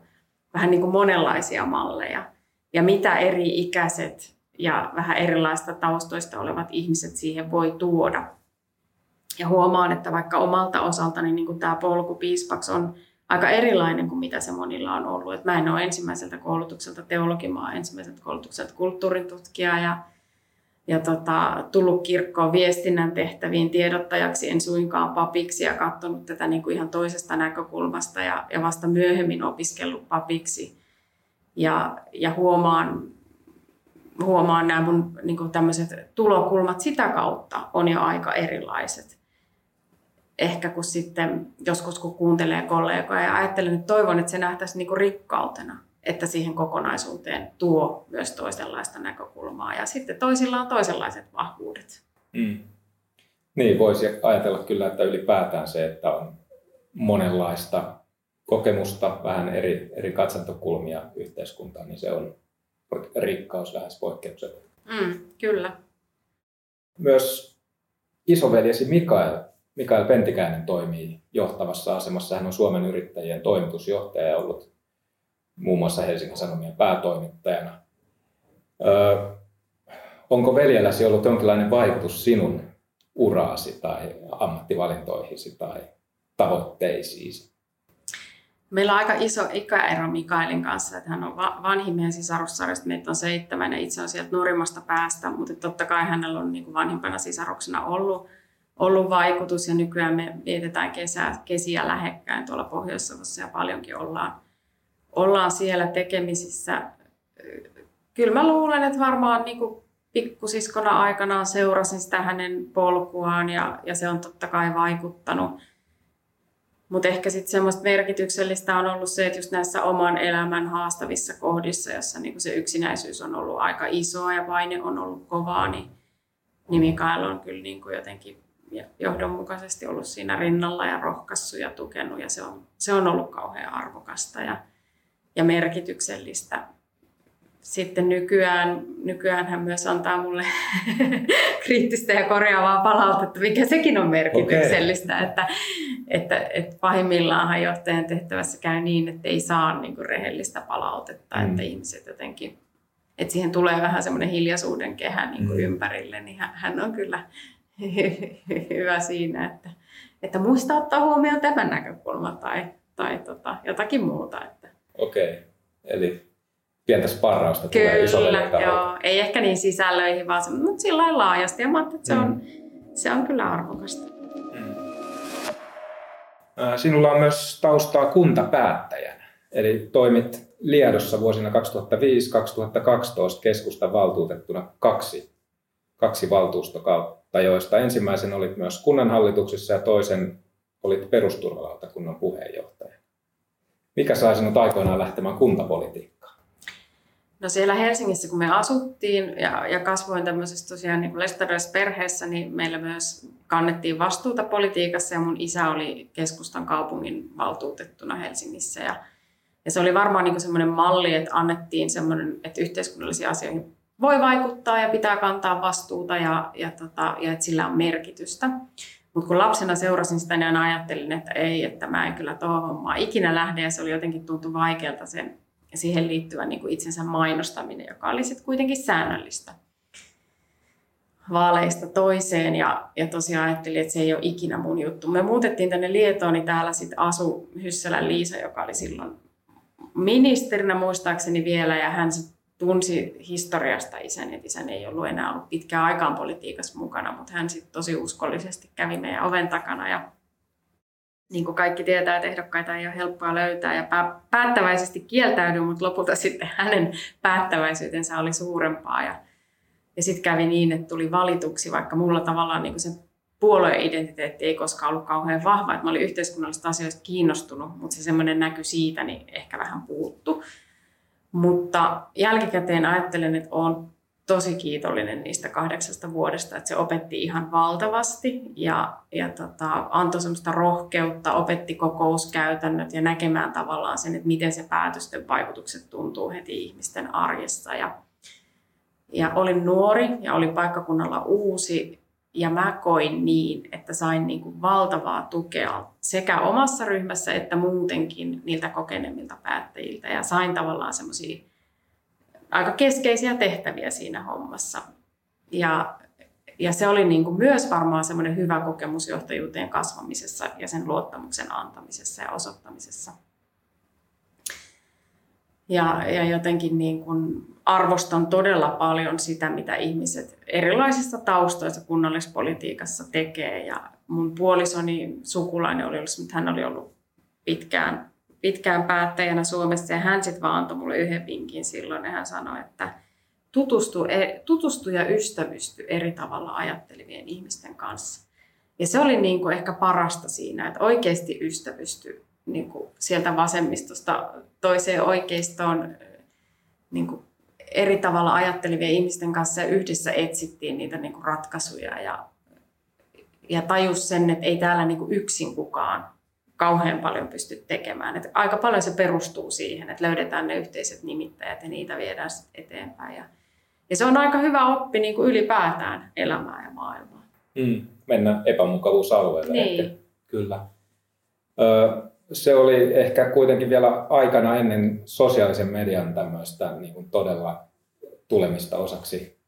vähän niin kuin monenlaisia malleja. Ja mitä eri ikäiset ja vähän erilaista taustoista olevat ihmiset siihen voi tuoda. Ja huomaan, että vaikka omalta osaltani niin kuin tämä polku piispaksi on aika erilainen kuin mitä se monilla on ollut. Et mä en ole ensimmäiseltä koulutukselta teologi, mä olen ensimmäiseltä koulutukselta kulttuurin tutkija ja, ja tota, tullut kirkkoon viestinnän tehtäviin tiedottajaksi, en suinkaan papiksi ja katsonut tätä niin kuin ihan toisesta näkökulmasta ja, ja vasta myöhemmin opiskellut papiksi. Ja, ja huomaan, huomaan nämä mun niin kuin tämmöiset tulokulmat sitä kautta on jo aika erilaiset ehkä kun sitten joskus kun kuuntelee kollegoja ja ajattelen, että toivon, että se nähtäisiin niin rikkautena, että siihen kokonaisuuteen tuo myös toisenlaista näkökulmaa ja sitten toisilla on toisenlaiset vahvuudet. Mm. Niin, voisi ajatella kyllä, että ylipäätään se, että on monenlaista kokemusta, vähän eri, eri katsantokulmia yhteiskuntaan, niin se on rikkaus lähes poikkeuksellinen. Mm, kyllä. Myös isoveljesi Mikael Mikael Pentikäinen toimii johtavassa asemassa. Hän on Suomen yrittäjien toimitusjohtaja ja ollut muun muassa Helsingin Sanomien päätoimittajana. Öö, onko veljelläsi ollut jonkinlainen vaikutus sinun uraasi tai ammattivalintoihisi tai tavoitteisiisi? Meillä on aika iso ikäero Mikaelin kanssa, että hän on vanhin meidän sisarussarjasta, meitä on seitsemän ja itse on sieltä nuorimmasta päästä, mutta totta kai hänellä on niin kuin vanhimpana sisaruksena ollut ollut vaikutus ja nykyään me vietetään kesää, kesiä lähekkäin tuolla Pohjois-Savossa ja paljonkin ollaan, ollaan siellä tekemisissä. Kyllä mä luulen, että varmaan niin kuin pikkusiskona aikanaan seurasin sitä hänen polkuaan ja, ja se on totta kai vaikuttanut. Mutta ehkä sitten semmoista merkityksellistä on ollut se, että just näissä oman elämän haastavissa kohdissa, jossa niinku se yksinäisyys on ollut aika isoa ja paine on ollut kovaa, niin, niin Mikael on kyllä niinku jotenkin johdonmukaisesti ollut siinä rinnalla ja rohkaissut ja tukenut ja se on, se on ollut kauhean arvokasta ja, ja merkityksellistä sitten nykyään, nykyään hän myös antaa mulle kriittistä ja korjaavaa palautetta, mikä sekin on merkityksellistä, okay. että, että, että pahimmillaan johtajan tehtävässä käy niin, että ei saa niin kuin rehellistä palautetta, mm. että ihmiset jotenkin, että siihen tulee vähän semmoinen hiljaisuuden kehä niin kuin mm. ympärille, niin hän, hän on kyllä hyvä siinä, että, että muista ottaa huomioon tämän näkökulman tai, tai tota, jotakin muuta. Että. Okei, okay. eli pientä sparrausta Kyllä, tulee isolle joo. Ei ehkä niin sisällöihin, vaan se, mutta sillä lailla laajasti. Ja mä että se, mm. on, se on kyllä arvokasta. Mm. Sinulla on myös taustaa kuntapäättäjänä. Eli toimit Liedossa vuosina 2005-2012 keskustan valtuutettuna kaksi, kaksi valtuustokautta, joista ensimmäisen olit myös kunnanhallituksessa ja toisen olit perusturvalautakunnan puheenjohtaja. Mikä sai sinut aikoinaan lähtemään kuntapolitiikkaan? No siellä Helsingissä, kun me asuttiin ja, ja kasvoin tämmöisessä tosiaan niin perheessä, niin meillä myös kannettiin vastuuta politiikassa ja mun isä oli keskustan kaupungin valtuutettuna Helsingissä. Ja, ja se oli varmaan niin semmoinen malli, että annettiin semmoinen, että yhteiskunnallisiin asioihin voi vaikuttaa ja pitää kantaa vastuuta ja, ja, tota, ja että sillä on merkitystä. Mutta kun lapsena seurasin sitä, niin aina ajattelin, että ei, että mä en kyllä tuohon hommaan ikinä lähde ja se oli jotenkin tuntu vaikealta sen siihen liittyvä niin kuin itsensä mainostaminen, joka oli sitten kuitenkin säännöllistä vaaleista toiseen ja, ja tosiaan ajattelin, että se ei ole ikinä mun juttu. Me muutettiin tänne Lietoon, niin täällä sitten asu Hyssälän Liisa, joka oli silloin ministerinä muistaakseni vielä ja hän sit tunsi historiasta isän, että isän ei ollut enää ollut pitkään aikaan politiikassa mukana, mutta hän sitten tosi uskollisesti kävi meidän oven takana ja niin kuin kaikki tietää, että ehdokkaita ei ole helppoa löytää ja päättäväisesti kieltäydy, mutta lopulta sitten hänen päättäväisyytensä oli suurempaa. Ja, ja sitten kävi niin, että tuli valituksi, vaikka mulla tavallaan niin kuin se puolueidentiteetti ei koskaan ollut kauhean vahva, että mä olin yhteiskunnallisista asioista kiinnostunut, mutta se semmoinen näky siitä niin ehkä vähän puuttu. Mutta jälkikäteen ajattelen, että olen tosi kiitollinen niistä kahdeksasta vuodesta, että se opetti ihan valtavasti ja, ja tota, antoi semmoista rohkeutta, opetti kokouskäytännöt ja näkemään tavallaan sen, että miten se päätösten vaikutukset tuntuu heti ihmisten arjessa. Ja, ja olin nuori ja olin paikkakunnalla uusi ja mä koin niin, että sain niin kuin valtavaa tukea sekä omassa ryhmässä että muutenkin niiltä kokeneemmilta päättäjiltä ja sain tavallaan semmoisia aika keskeisiä tehtäviä siinä hommassa. Ja, ja se oli niin kuin myös varmaan semmoinen hyvä kokemus johtajuuteen kasvamisessa ja sen luottamuksen antamisessa ja osoittamisessa. Ja, ja jotenkin niin kuin arvostan todella paljon sitä, mitä ihmiset erilaisissa taustoissa kunnallispolitiikassa tekee. Ja mun puolisoni sukulainen oli ollut, hän oli ollut pitkään pitkään päättäjänä Suomessa ja hän sitten vaan antoi mulle yhden vinkin silloin ja hän sanoi, että tutustu, e, tutustu ja ystävysty eri tavalla ajattelevien ihmisten kanssa. Ja se oli niin kuin ehkä parasta siinä, että oikeasti ystävysty niin kuin sieltä vasemmistosta toiseen oikeistoon niin kuin eri tavalla ajattelevien ihmisten kanssa ja yhdessä etsittiin niitä niin kuin ratkaisuja ja, ja tajus sen, että ei täällä niin kuin yksin kukaan kauhean paljon pysty tekemään. Et aika paljon se perustuu siihen, että löydetään ne yhteiset nimittäjät ja niitä viedään eteenpäin. Ja, ja se on aika hyvä oppi niin kuin ylipäätään elämää ja maailmaa. Mm, mennä epämukavuusalueelle. Niin. Ehkä. Kyllä. Ö, se oli ehkä kuitenkin vielä aikana ennen sosiaalisen median tämmöistä niin kuin todella tulemista osaksi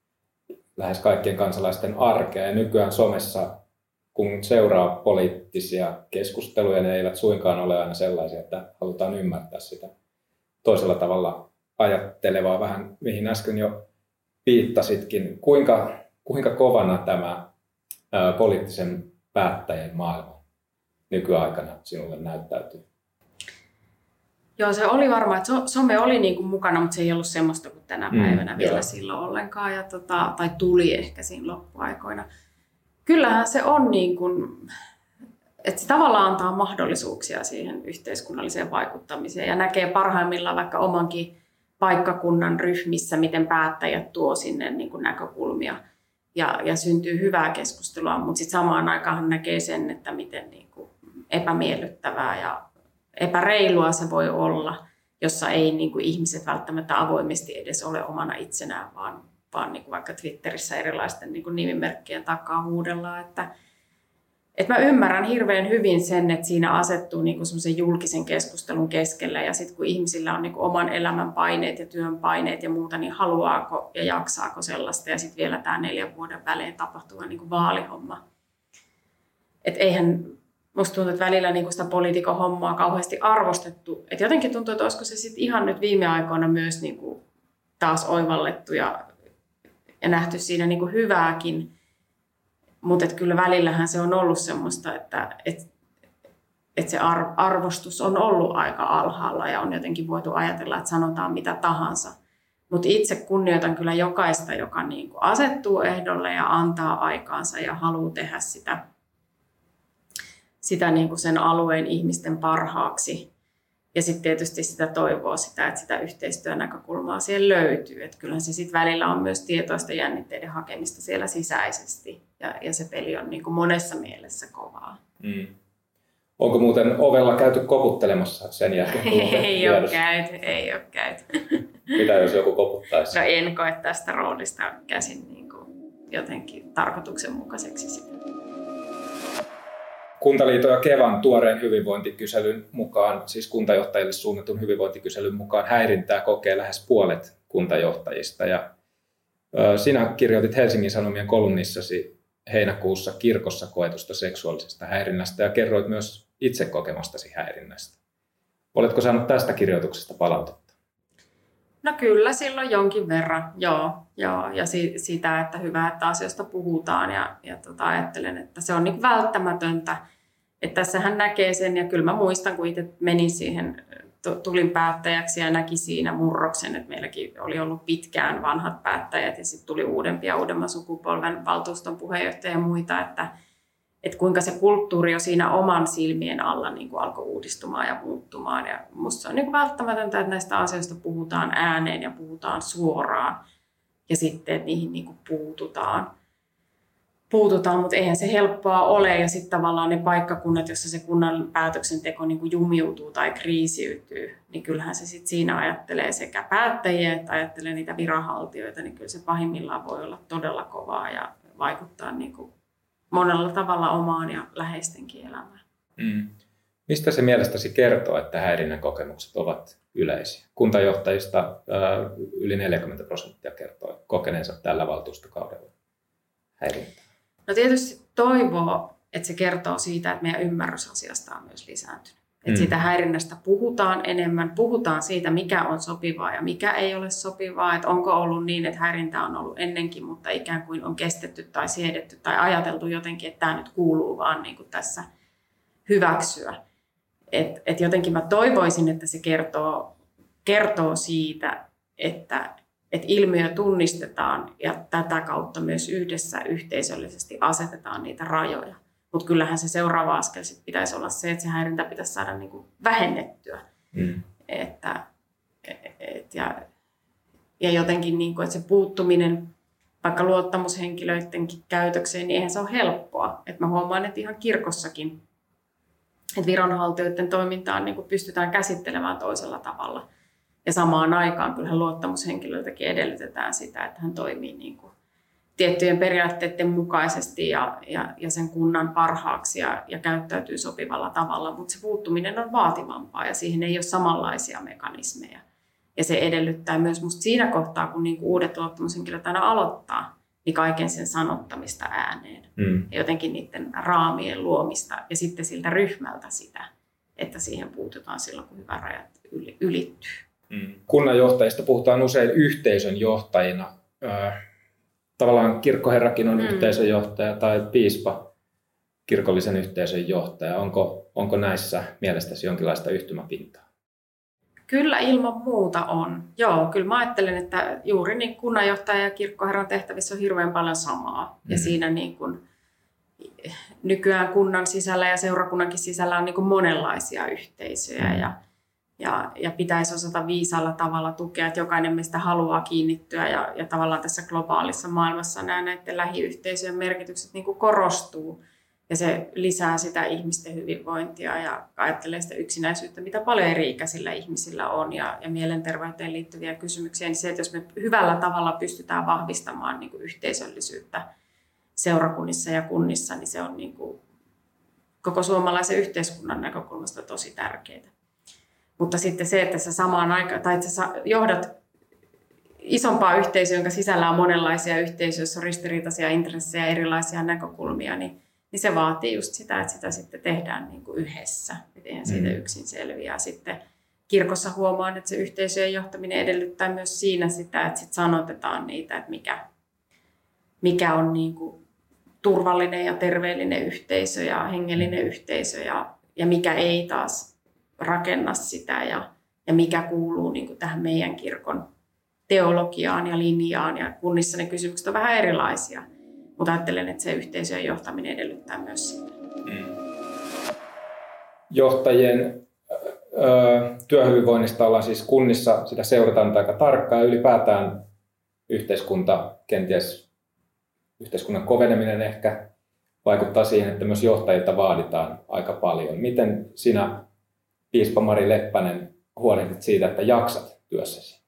lähes kaikkien kansalaisten arkea. Ja nykyään somessa kun seuraa poliittisia keskusteluja, ne eivät suinkaan ole aina sellaisia, että halutaan ymmärtää sitä toisella tavalla ajattelevaa, vähän mihin äsken jo viittasitkin. Kuinka, kuinka kovana tämä poliittisen päättäjän maailma nykyaikana sinulle näyttäytyy? Joo, se oli varmaan, että some oli niin kuin mukana, mutta se ei ollut semmoista kuin tänä mm, päivänä mm, vielä joo. silloin ollenkaan, ja tota, tai tuli ehkä siinä loppuaikoina kyllähän se on niin kuin, että se tavallaan antaa mahdollisuuksia siihen yhteiskunnalliseen vaikuttamiseen ja näkee parhaimmillaan vaikka omankin paikkakunnan ryhmissä, miten päättäjät tuo sinne niin kuin näkökulmia. ja, ja syntyy hyvää keskustelua, mutta sitten samaan aikaan näkee sen, että miten niin epämiellyttävää ja epäreilua se voi olla, jossa ei niin kuin ihmiset välttämättä avoimesti edes ole omana itsenään, vaan, vaan niin kuin vaikka Twitterissä erilaisten niin kuin nimimerkkien takaa huudellaan, että, et mä ymmärrän hirveän hyvin sen, että siinä asettuu niinku semmoisen julkisen keskustelun keskellä ja sitten kun ihmisillä on niinku oman elämän paineet ja työn paineet ja muuta, niin haluaako ja jaksaako sellaista ja sitten vielä tämä neljän vuoden välein tapahtuva niinku vaalihomma. Et eihän musta tuntuu, että välillä niinku sitä poliitikon hommaa kauheasti arvostettu. Et jotenkin tuntuu, että olisiko se sitten ihan nyt viime aikoina myös niinku taas oivallettu ja, ja nähty siinä niinku hyvääkin – mutta kyllä välillähän se on ollut semmoista, että et, et se arvostus on ollut aika alhaalla ja on jotenkin voitu ajatella, että sanotaan mitä tahansa. Mutta itse kunnioitan kyllä jokaista, joka niin asettuu ehdolle ja antaa aikaansa ja haluaa tehdä sitä, sitä niin kuin sen alueen ihmisten parhaaksi. Ja sitten tietysti sitä toivoa sitä, että sitä yhteistyön näkökulmaa siellä löytyy. Että kyllähän se sitten välillä on myös tietoista jännitteiden hakemista siellä sisäisesti. Ja, ja se peli on niin kuin monessa mielessä kovaa. Mm. Onko muuten ovella käyty koputtelemassa sen jälkeen? ei ole käyty, ei ole käyty. Mitä jos joku koputtaisi? No en koe tästä roolista käsin niin kuin jotenkin tarkoituksenmukaiseksi sitä. Kuntaliiton ja Kevan tuoreen hyvinvointikyselyn mukaan, siis kuntajohtajille suunnatun hyvinvointikyselyn mukaan häirintää kokee lähes puolet kuntajohtajista. Ja sinä kirjoitit Helsingin Sanomien kolumnissasi heinäkuussa kirkossa koetusta seksuaalisesta häirinnästä ja kerroit myös itse kokemastasi häirinnästä. Oletko saanut tästä kirjoituksesta palautetta? No kyllä, silloin jonkin verran, joo. joo. Ja si- sitä, että hyvä, että asioista puhutaan ja, ja tota, ajattelen, että se on niin välttämätöntä – että tässähän näkee sen, ja kyllä mä muistan, kun itse menin siihen, tulin päättäjäksi ja näki siinä murroksen, että meilläkin oli ollut pitkään vanhat päättäjät ja sitten tuli uudempia uudemman sukupolven valtuuston puheenjohtaja ja muita, että, että kuinka se kulttuuri jo siinä oman silmien alla niin kuin alkoi uudistumaan ja muuttumaan. Ja musta on niin kuin välttämätöntä, että näistä asioista puhutaan ääneen ja puhutaan suoraan ja sitten että niihin niin kuin puututaan puututaan, mutta eihän se helppoa ole. Ja sitten tavallaan ne paikkakunnat, jossa se kunnan päätöksenteko niin kuin jumiutuu tai kriisiytyy, niin kyllähän se sitten siinä ajattelee sekä päättäjiä että ajattelee niitä viranhaltijoita, niin kyllä se pahimmillaan voi olla todella kovaa ja vaikuttaa niin kuin monella tavalla omaan ja läheistenkin elämään. Mm. Mistä se mielestäsi kertoo, että häirinnän kokemukset ovat yleisiä? Kuntajohtajista yli 40 prosenttia kertoo kokeneensa tällä valtuustokaudella häirintää. No tietysti toivoo, että se kertoo siitä, että meidän ymmärrys asiasta on myös lisääntynyt. Että mm. siitä häirinnästä puhutaan enemmän, puhutaan siitä, mikä on sopivaa ja mikä ei ole sopivaa. Että onko ollut niin, että häirintä on ollut ennenkin, mutta ikään kuin on kestetty tai siedetty tai ajateltu jotenkin, että tämä nyt kuuluu vaan niin kuin tässä hyväksyä. Et, et jotenkin mä toivoisin, että se kertoo, kertoo siitä, että että ilmiö tunnistetaan ja tätä kautta myös yhdessä yhteisöllisesti asetetaan niitä rajoja. Mutta kyllähän se seuraava askel sit pitäisi olla se, että se häirintä pitäisi saada niinku vähennettyä. Mm. Että, et, ja, ja jotenkin, niinku, että se puuttuminen vaikka luottamushenkilöidenkin käytökseen, niin eihän se ole helppoa. Et mä huomaan, että ihan kirkossakin että viranhaltijoiden toimintaa niin pystytään käsittelemään toisella tavalla – ja samaan aikaan kyllähän luottamushenkilöltäkin edellytetään sitä, että hän toimii niin kuin tiettyjen periaatteiden mukaisesti ja, ja, ja sen kunnan parhaaksi ja, ja käyttäytyy sopivalla tavalla, mutta se puuttuminen on vaativampaa ja siihen ei ole samanlaisia mekanismeja. Ja se edellyttää myös musta siinä kohtaa, kun niin kuin uudet luottamushenkilöt aina aloittaa, niin kaiken sen sanottamista ääneen. Mm. Ja jotenkin niiden raamien luomista ja sitten siltä ryhmältä sitä, että siihen puututaan silloin, kun hyvä rajat ylittyy. Mm. Kunnanjohtajista puhutaan usein yhteisön johtajina. Tavallaan kirkkoherrakin on mm. yhteisön johtaja tai piispa kirkollisen yhteisön johtaja. Onko, onko näissä mielestäsi jonkinlaista yhtymäpintaa? Kyllä ilman muuta on. Joo, kyllä mä ajattelen, että juuri niin kunnanjohtaja ja kirkkoherran tehtävissä on hirveän paljon samaa. Mm. Ja siinä niin kuin, nykyään kunnan sisällä ja seurakunnankin sisällä on niin kuin monenlaisia yhteisöjä. Mm. Ja ja, ja pitäisi osata viisaalla tavalla tukea, että jokainen meistä haluaa kiinnittyä ja, ja tavallaan tässä globaalissa maailmassa nämä näiden lähiyhteisöjen merkitykset niin kuin korostuu ja se lisää sitä ihmisten hyvinvointia ja ajattelee sitä yksinäisyyttä, mitä paljon eri-ikäisillä ihmisillä on ja, ja mielenterveyteen liittyviä kysymyksiä, niin se, että jos me hyvällä tavalla pystytään vahvistamaan niin kuin yhteisöllisyyttä seurakunnissa ja kunnissa, niin se on niin kuin koko suomalaisen yhteiskunnan näkökulmasta tosi tärkeää. Mutta sitten se, että sä samaan aikaan, tai että sä johdat isompaa yhteisöä, jonka sisällä on monenlaisia yhteisöjä, on ristiriitaisia intressejä, erilaisia näkökulmia, niin, niin se vaatii just sitä, että sitä sitten tehdään niin kuin yhdessä. Eihän siitä mm. yksin selviää. Sitten kirkossa huomaan, että se yhteisöjen johtaminen edellyttää myös siinä sitä, että sit sanotetaan niitä, että mikä, mikä on niin kuin turvallinen ja terveellinen yhteisö ja hengellinen yhteisö ja, ja mikä ei taas rakenna sitä ja, ja mikä kuuluu niin kuin tähän meidän kirkon teologiaan ja linjaan. Ja kunnissa ne kysymykset on vähän erilaisia, mutta ajattelen, että se yhteisöjen johtaminen edellyttää myös sitä. Mm. Johtajien ö, työhyvinvoinnista ollaan siis kunnissa, sitä seurataan aika tarkkaan ja ylipäätään yhteiskunta, kenties yhteiskunnan koveneminen ehkä vaikuttaa siihen, että myös johtajilta vaaditaan aika paljon. Miten sinä piispa Mari Leppänen huolehdit siitä, että jaksat työssäsi?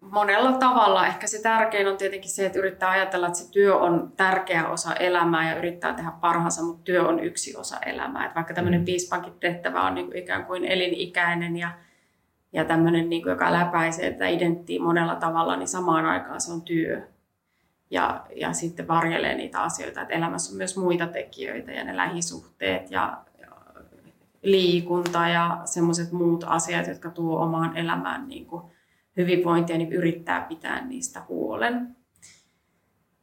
Monella tavalla. Ehkä se tärkein on tietenkin se, että yrittää ajatella, että se työ on tärkeä osa elämää ja yrittää tehdä parhaansa, mutta työ on yksi osa elämää. Että vaikka tämmöinen mm. piispankin tehtävä on niin kuin ikään kuin elinikäinen ja, ja tämmöinen, niin kuin, joka läpäisee tätä identtiä monella tavalla, niin samaan aikaan se on työ. Ja, ja sitten varjelee niitä asioita, että elämässä on myös muita tekijöitä ja ne lähisuhteet ja, liikunta ja semmoiset muut asiat, jotka tuo omaan elämään niin kuin hyvinvointia, niin yrittää pitää niistä huolen.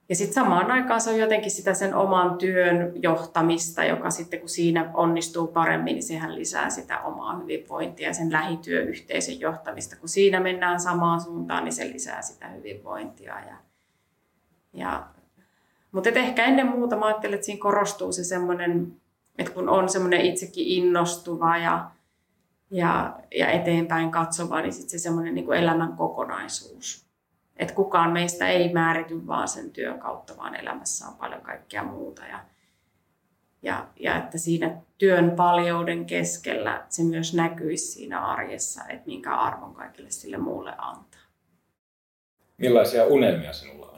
Ja sitten samaan aikaan se on jotenkin sitä sen oman työn johtamista, joka sitten kun siinä onnistuu paremmin, niin sehän lisää sitä omaa hyvinvointia, sen lähityöyhteisön johtamista. Kun siinä mennään samaan suuntaan, niin se lisää sitä hyvinvointia. Ja, ja, mutta ehkä ennen muuta mä ajattelen, että siinä korostuu se semmoinen että kun on semmoinen itsekin innostuva ja, ja, ja eteenpäin katsova, niin sitten se semmoinen niin elämän kokonaisuus. Että kukaan meistä ei määrity vaan sen työn kautta, vaan elämässä on paljon kaikkea muuta. Ja, ja, ja että siinä työn paljouden keskellä se myös näkyisi siinä arjessa, että minkä arvon kaikille sille muulle antaa. Millaisia unelmia sinulla on?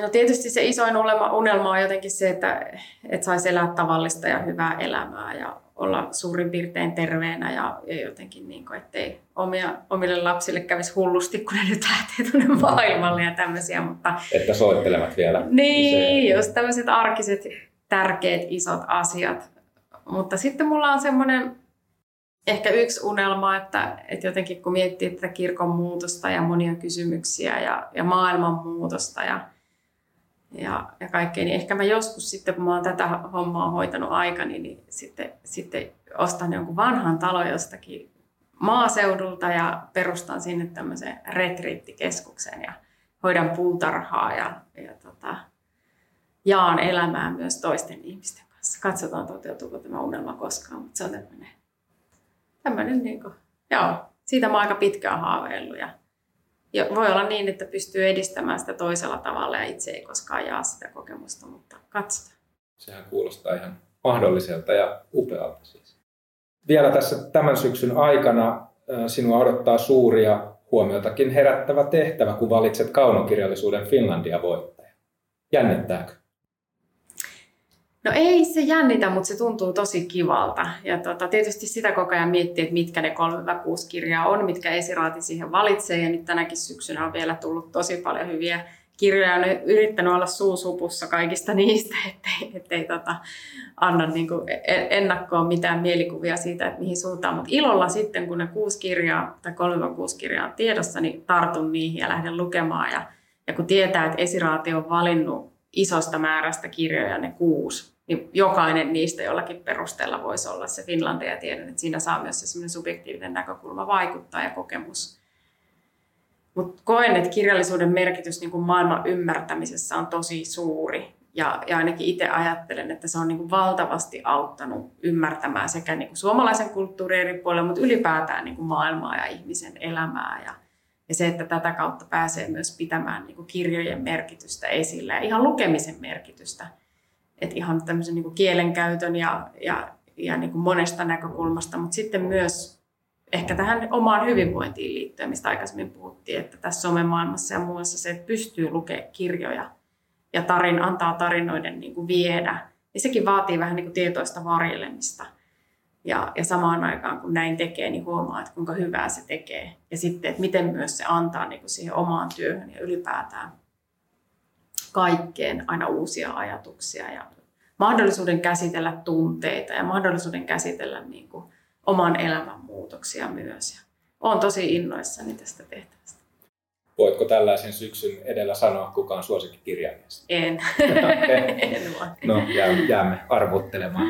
No tietysti se isoin unelma, on jotenkin se, että, että saisi elää tavallista ja hyvää elämää ja olla suurin piirtein terveenä ja, ja jotenkin niin kuin, ettei omia, omille lapsille kävisi hullusti, kun ne nyt lähtee tuonne maailmalle ja tämmöisiä. Mutta, että soittelevat vielä. Niin, se... just tämmöiset arkiset, tärkeät, isot asiat. Mutta sitten mulla on semmoinen ehkä yksi unelma, että, että jotenkin kun miettii tätä kirkon muutosta ja monia kysymyksiä ja, ja maailman muutosta ja ja, ja kaikkea, niin ehkä mä joskus sitten, kun mä oon tätä hommaa hoitanut aikani, niin sitten, sitten ostan jonkun vanhan talon jostakin maaseudulta ja perustan sinne tämmöisen retriittikeskuksen ja hoidan puutarhaa ja, ja tota, jaan elämää myös toisten ihmisten kanssa. Katsotaan toteutuuko tämä unelma koskaan, mutta se on tämmöinen, tämmöinen niin kuin, joo, siitä mä oon aika pitkään haaveillut ja ja voi olla niin, että pystyy edistämään sitä toisella tavalla ja itse ei koskaan jaa sitä kokemusta, mutta katsotaan. Sehän kuulostaa ihan mahdolliselta ja upealta siis. Vielä tässä tämän syksyn aikana sinua odottaa suuria huomiotakin herättävä tehtävä, kun valitset kaunokirjallisuuden Finlandia voittaja. Jännittääkö? No ei se jännitä, mutta se tuntuu tosi kivalta. Ja tota, tietysti sitä koko ajan miettii, että mitkä ne 3-6 kirjaa on, mitkä esiraati siihen valitsee. Ja nyt tänäkin syksynä on vielä tullut tosi paljon hyviä kirjoja. Olen yrittänyt olla suusupussa kaikista niistä, ettei, ettei tota, anna niin kuin e-, ennakkoon mitään mielikuvia siitä, että mihin suuntaan. Mutta ilolla sitten, kun ne kuusi kirjaa tai 3-6 kirjaa on tiedossa, niin tartun niihin ja lähden lukemaan. Ja, ja kun tietää, että esiraati on valinnut isosta määrästä kirjoja, ne kuusi, niin jokainen niistä jollakin perusteella voisi olla se Finlandia ja tiedän, että siinä saa myös se subjektiivinen näkökulma vaikuttaa ja kokemus. Mutta koen, että kirjallisuuden merkitys niin kuin maailman ymmärtämisessä on tosi suuri. Ja, ja ainakin itse ajattelen, että se on niin kuin valtavasti auttanut ymmärtämään sekä niin kuin suomalaisen kulttuurin eri puolilla, mutta ylipäätään niin kuin maailmaa ja ihmisen elämää. Ja, ja se, että tätä kautta pääsee myös pitämään niin kuin kirjojen merkitystä esillä ja ihan lukemisen merkitystä. Että ihan tämmöisen niin kielenkäytön ja, ja, ja niin kuin monesta näkökulmasta, mutta sitten myös ehkä tähän omaan hyvinvointiin liittyen, mistä aikaisemmin puhuttiin, että tässä somemaailmassa ja muussa se, että pystyy lukemaan kirjoja ja tarin, antaa tarinoiden niin kuin viedä, niin sekin vaatii vähän niin kuin tietoista varjelemista. Ja, ja samaan aikaan, kun näin tekee, niin huomaa, että kuinka hyvää se tekee. Ja sitten, että miten myös se antaa niin kuin siihen omaan työhön ja ylipäätään kaikkeen aina uusia ajatuksia ja mahdollisuuden käsitellä tunteita ja mahdollisuuden käsitellä niin kuin oman elämän muutoksia myös. Ja olen tosi innoissani tästä tehtävästä. Voitko tällaisen syksyn edellä sanoa, kuka on suosikkikirjailija? En. en voi. No, jäämme arvottelemaan.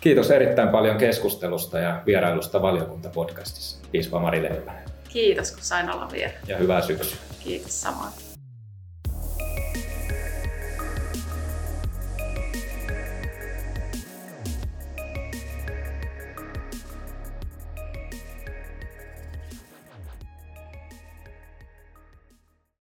Kiitos erittäin paljon keskustelusta ja vierailusta valiokuntapodcastissa. Piispa Mari Leppänen. Kiitos, kun sain olla vielä. Ja hyvää syksyä. Kiitos samoin.